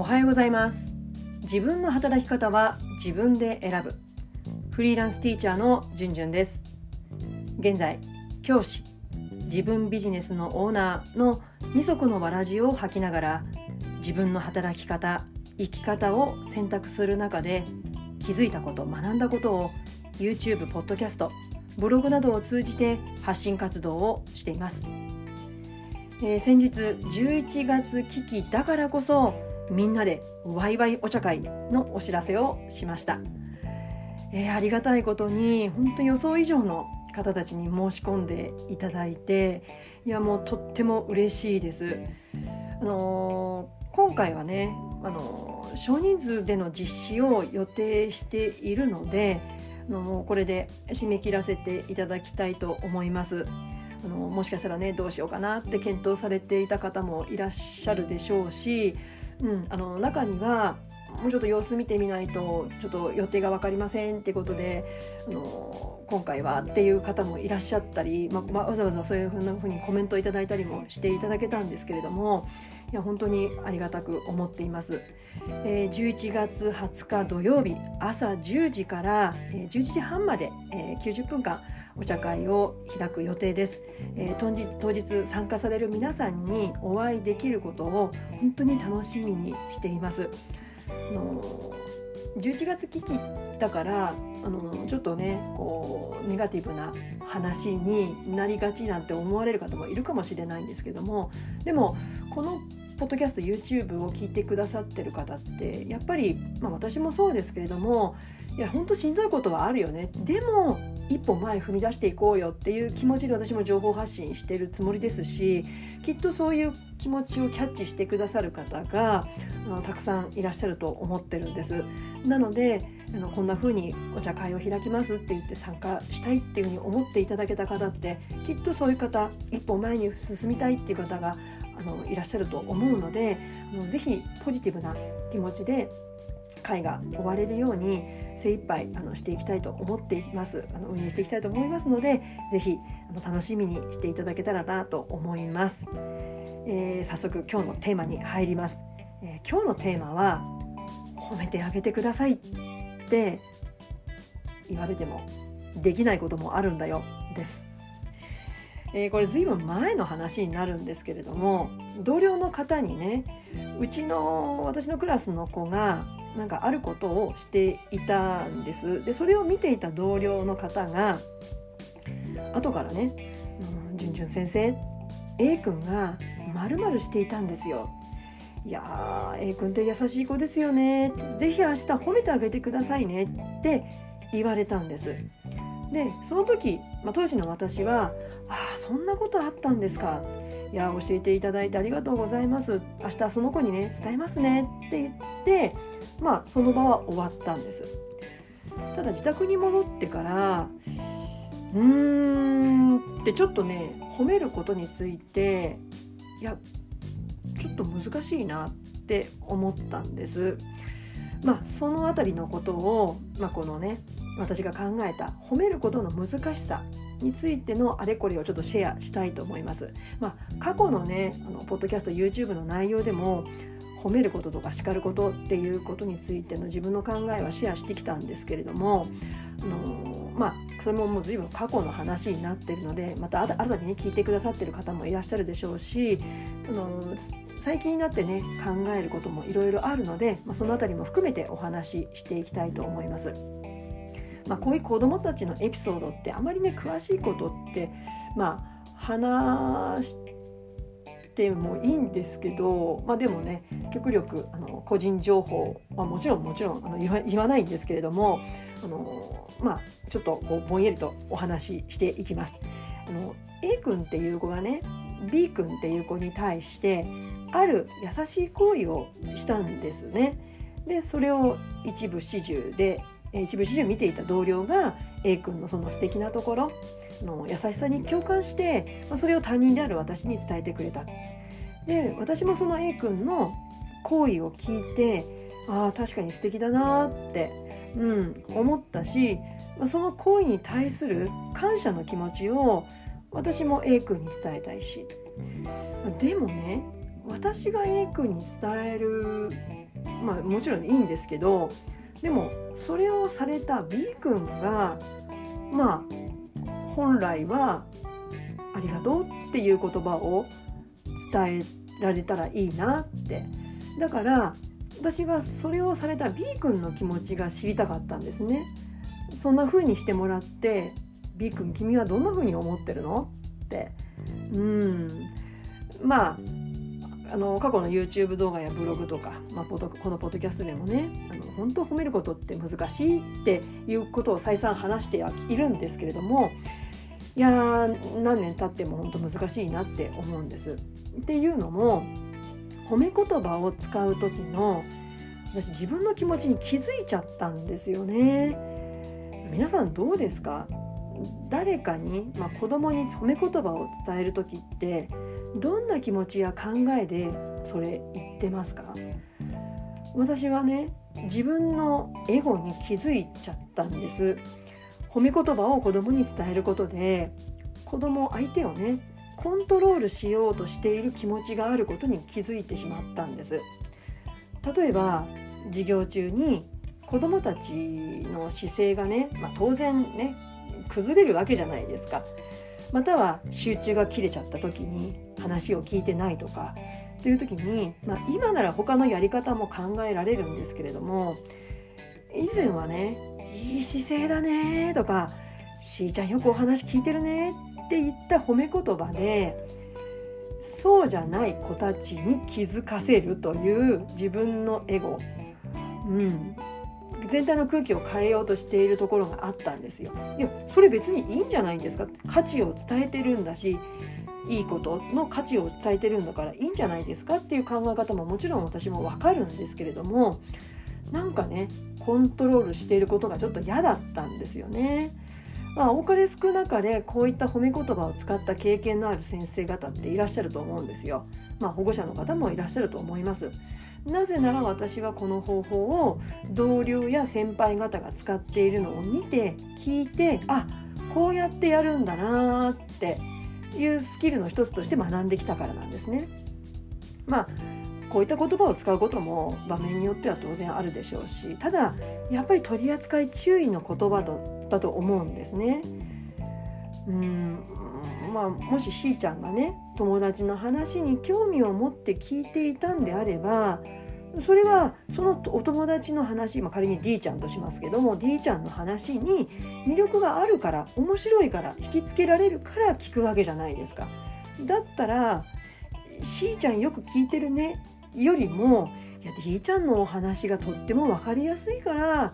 おはようございます。自分の働き方は自分で選ぶ。フリーランスティーチャーのじゅんじゅんです。現在教師自分ビジネスのオーナーの二足のわらじを履きながら自分の働き方生き方を選択する中で気づいたこと学んだことを YouTube、ポッドキャストブログなどを通じて発信活動をしています、えー、先日11月危機だからこそみんなでワイワイお茶会のお知らせをしました、えー、ありがたいことに本当に予想以上の方たちに申し込んでいただいていやもうとっても嬉しいです。あのー、今回はね、あのー、少人数での実施を予定しているのであのこれで締め切らせていただきたいと思います。あのもしかしたらねどうしようかなって検討されていた方もいらっしゃるでしょうし、うん、あの中にはもうちょっと様子見てみないとちょっと予定が分かりませんってことであの今回はっていう方もいらっしゃったり、まあ、わざわざそういうふうなふうにコメントいただいたりもしていただけたんですけれどもいや本当にありがたく思っています。えー、11月20日土曜日朝10時から、えー、11時半まで、えー、90分間お茶会を開く予定です、えー、当日当日参加される皆さんにお会いできることを本当に楽しみにしています。の11月危機だからあのちょっとねこうネガティブな話になりがちなんて思われる方もいるかもしれないんですけどもでもこのポッドキャスト YouTube を聞いてくださってる方ってやっぱり、まあ、私もそうですけれどもいや本当しんどいことはあるよね。でも一歩前踏み出していこうよっていう気持ちで私も情報発信してるつもりですしきっとそういう気持ちをキャッチしてくださる方があのたくさんいらっしゃると思ってるんです。なのであのこんな風にお茶会を開きますって言って参加したいっていうふうに思っていただけた方ってきっとそういう方一歩前に進みたいっていう方があのいらっしゃると思うのであのぜひポジティブな気持ちで会が終われるように精一杯あのしていきたいと思っています。あの運営していきたいと思いますのでぜひあの楽しみにしていただけたらなと思います、えー、早速今日のテーマに入ります、えー、今日のテーマは褒めてあげてくださいって言われてもできないこともあるんだよ。です。えー、これ随分前の話になるんですけれども同僚の方にねうちの私のクラスの子がなんかあることをしていたんです。でそれを見ていた同僚の方が後からね「じゅんじゅん先生 A 君がまるしていたんですよ」いやー A 君って優しい子ですよね。ぜひ明日褒めてあげてくださいねって言われたんです。でその時、まあ、当時の私は「ああそんなことあったんですか」いや教えていただいてありがとうございます。明日その子にね伝えますねって言ってまあその場は終わったんです。ただ自宅に戻ってからうーんってちょっとね褒めることについていやちょっと難しいなって思ったんです。まあその辺りのことを、まあ、このね私が考えた褒めることの難しさについてのあれこれをちょっとシェアしたいと思います。まあ、過去のねあのポッドキャスト YouTube の内容でも褒めることとか叱ることっていうことについての自分の考えはシェアしてきたんですけれどもあのまあそれももう随分過去の話になってるのでまた新たにね聞いてくださってる方もいらっしゃるでしょうしあの最近になってね考えることもいろいろあるので、まあ、その辺りも含めてお話ししていきたいと思います。まあ、こういう子どもたちのエピソードってあまりね詳しいことってまあ話してもいいんですけど、まあ、でもね極力あの個人情報はもちろんもちろんあの言わ言わないんですけれどもあの、まあ、ちょっとこうぼんやりとお話ししていきます。あの A 君っていう子がね B 君っていう子に対してある優しい行為をしたんですね。でそれを一部始終で一部始終見ていた同僚が A 君のその素敵なところの優しさに共感して、それを他人である私に伝えてくれた。で私もその A 君の行為を聞いてああ確かに素敵だなって、うん、思ったし、その行為に対する感謝の気持ちを私も A 君に伝えたいしでもね私が A 君に伝えるまあもちろんいいんですけどでもそれをされた B 君がまあ本来は「ありがとう」っていう言葉を伝えられたらいいなって。だから私はそれをされた B 君の気持ちが知りたかったんですね。そんな風にしてもらって B 君君はどんな風に思ってるの？って。うん。まああの過去の YouTube 動画やブログとか、まあ、このポッドキャストでもねあの本当褒めることって難しいっていうことを再三話してはいるんですけれどもいや何年経っても本当難しいなって思うんです。っていうのも褒め言葉を使う時の私自分の気持ちに気づいちゃったんですよね。皆さんどうですか？誰かに、まあ、子供に褒め言葉を伝える時ってどんな気持ちや考えでそれ言ってますか？私はね自分のエゴに気づいちゃったんです。褒め言葉を子供に伝えることで子供相手をねコントロールしようとしている気持ちがあることに気づいてしまったんです。例えば授業中に子どもたちの姿勢がね、まあ、当然ね崩れるわけじゃないですか。または集中が切れちゃった時に話を聞いてないとかという時に、まあ、今なら他のやり方も考えられるんですけれども以前はね「いい姿勢だね」とか「しーちゃんよくお話聞いてるね」って言った褒め言葉でそうじゃない子たちに気づかせるという自分のエゴ、うん、全体の空気を変えようとしているところがあったんですよ。いやそれ別にいいんじゃないんですか価値を伝えてるんだしいいことの価値を伝えてるんだからいいんじゃないですかっていう考え方ももちろん私もわかるんですけれどもなんかねコントロールしていることがちょっと嫌だったんですよね。まあ、多かれ少なかれこういった褒め言葉を使った経験のある先生方っていらっしゃると思うんですよ。まあ、保護者の方もいらっしゃると思います。なぜなら私はこの方法を同僚や先輩方が使っているのを見て聞いてあこうやってやるんだなっていうスキルの一つとして学んできたからなんですね。まあこういった言葉を使うことも場面によっては当然あるでしょうしただやっぱり取り扱い注意の言葉とだと思うんですね。うんまあ、もししーちゃんがね友達の話に興味を持って聞いていたんであればそれはそのお友達の話、まあ、仮に D ちゃんとしますけども D ちゃんの話に魅力があるから面白いから引きつけられるから聞くわけじゃないですか。だったら「しーちゃんよく聞いてるね」よりも「いや D ちゃんのお話がとっても分かりやすいから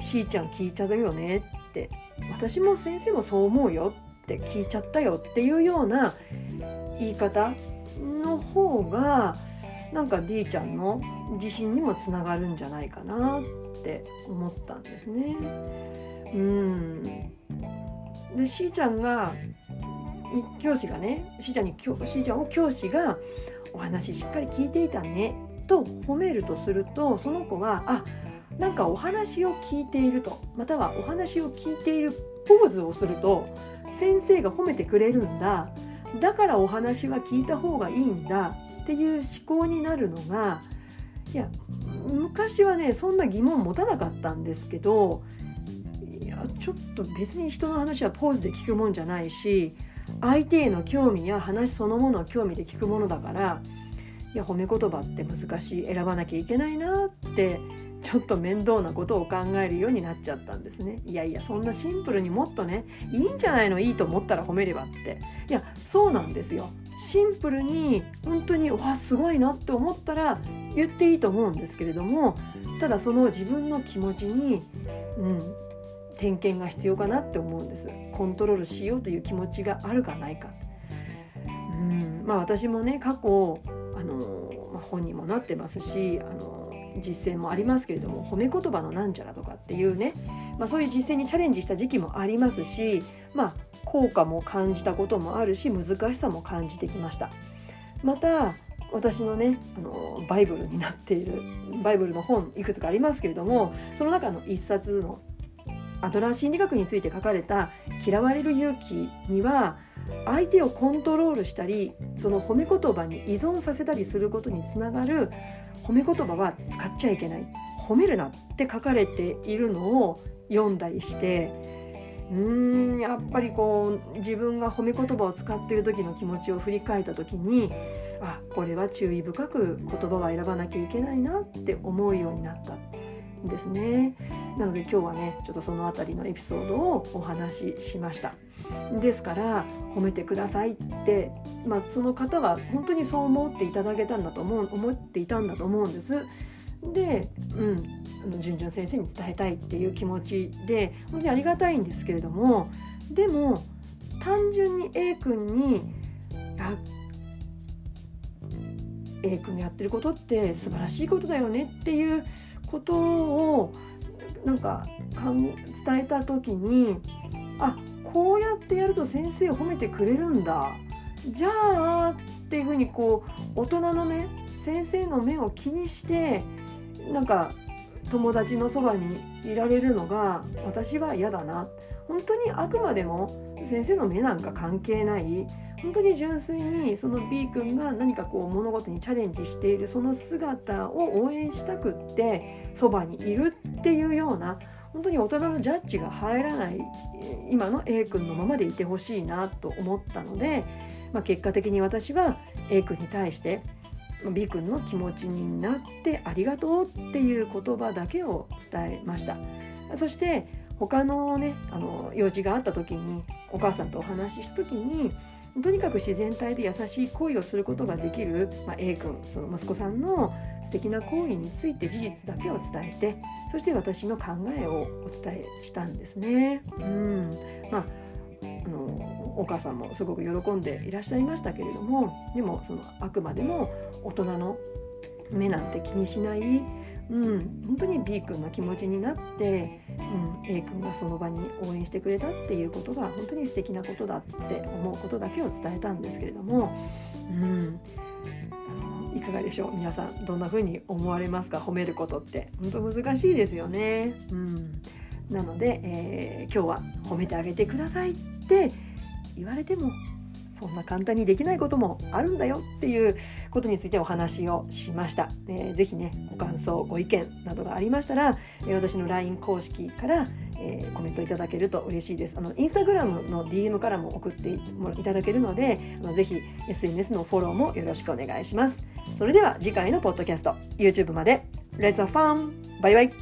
しーちゃん聞いちゃうよね」って「私も先生もそう思うよ」って聞いちゃったよっていうような言い方の方がなんか D ちゃんの自信にもつながるんじゃないかなって思ったんですね。うん。でしーちゃんが教師がねしーちゃんにしーちゃんを教師が「お話しっかり聞いていたね」と褒めるとするとその子は「あなんかお話を聞いているとまたはお話を聞いているポーズをすると先生が褒めてくれるんだ。だからお話は聞いた方がいいんだ。っていう思考になるのがいや昔はねそんな疑問持たなかったんですけどいやちょっと別に人の話はポーズで聞くもんじゃないし相手への興味や話そのものを興味で聞くものだからいや褒め言葉って難しい。選ばなきゃいけないなってちょっと面倒なことを考えるようになっちゃったんですね。いやいやそんなシンプルにもっとねいいんじゃないの？いいと思ったら褒めればって。いやそうなんですよ。シンプルに本当にわすごいなって思ったら言っていいと思うんですけれどもただその自分の気持ちに、うん、点検が必要かなって思うんです。コントロールしようという気持ちがあるかないか。うんまあ、私もね過去あの、ま、本にもなってますしあの実践もありますけれども褒め言葉のなんちゃらとかっていうね、まあ、そういう実践にチャレンジした時期もありますし、まあ、効果も感じたこともあるし難しさも感じてきました。また私のねあのバイブルになっているバイブルの本いくつかありますけれどもその中の一冊のアドラー心理学について書かれた「嫌われる勇気」には相手をコントロールしたりその褒め言葉に依存させたりすることにつながる褒め言葉は使っちゃいけない。褒めるなって書かれているのを読んだりして。うーんやっぱりこう自分が褒め言葉を使っている時の気持ちを振り返った時にあこれは注意深く言葉は選ばなきゃいけないなって思うようになった。ですね。なので今日はねちょっとその辺りのエピソードをお話ししました。ですから褒めてくださいって、まあ、その方は本当にそう思っていただけたんだと思う思っていたんだと思うんです。で、うん、あのじゅんじゅん先生に伝えたいっていう気持ちで本当にありがたいんですけれどもでも単純に A 君にあ A 君がやってることって素晴らしいことだよねっていうことをなんか伝えた時にあこうやってやると先生を褒めてくれるんだ。じゃあっていうふうにこう大人の目先生の目を気にしてなんか友達のそばにいられるのが私は嫌だな。本当にあくまでも先生の目なんか関係ない。本当に純粋にその B 君が何かこう物事にチャレンジしているその姿を応援したくってそばにいるっていうような本当に大人のジャッジが入らない今の A 君のままでいてほしいなと思ったので、まあ、結果的に私は A 君に対して B 君の気持ちになってありがとうっていう言葉だけを伝えました。そして他のねあの用事があった時にお母さんとお話しした時にとにかく自然体で優しい行為をすることができる、まあ、A 君その息子さんの素敵な行為について事実だけを伝えてそして私の考えをお伝えしたんですね。うんまああのお母さんもすごく喜んでいらっしゃいましたけれどもでもそのあくまでも大人の目なんて気にしない、うん、本当に B 君の気持ちになって、うん、A 君がその場に応援してくれたっていうことが本当に素敵なことだって思うことだけを伝えたんですけれども、うん、いかがでしょう？皆さんどんな風に思われますか？褒めることって。本当難しいですよね。うん。なので、えー、今日は褒めてあげてくださいって言われてもそんな簡単にできないこともあるんだよっていうことについてお話をしました。えー、ぜひねご感想ご意見などがありましたら、えー、私の LINE 公式から、えー、コメントいただけると嬉しいです。あのインスタグラムの DM からも送っていただけるのであのぜひ SNS のフォローもよろしくお願いします。それでは次回のポッドキャスト YouTube まで Let's have fun! バイバイ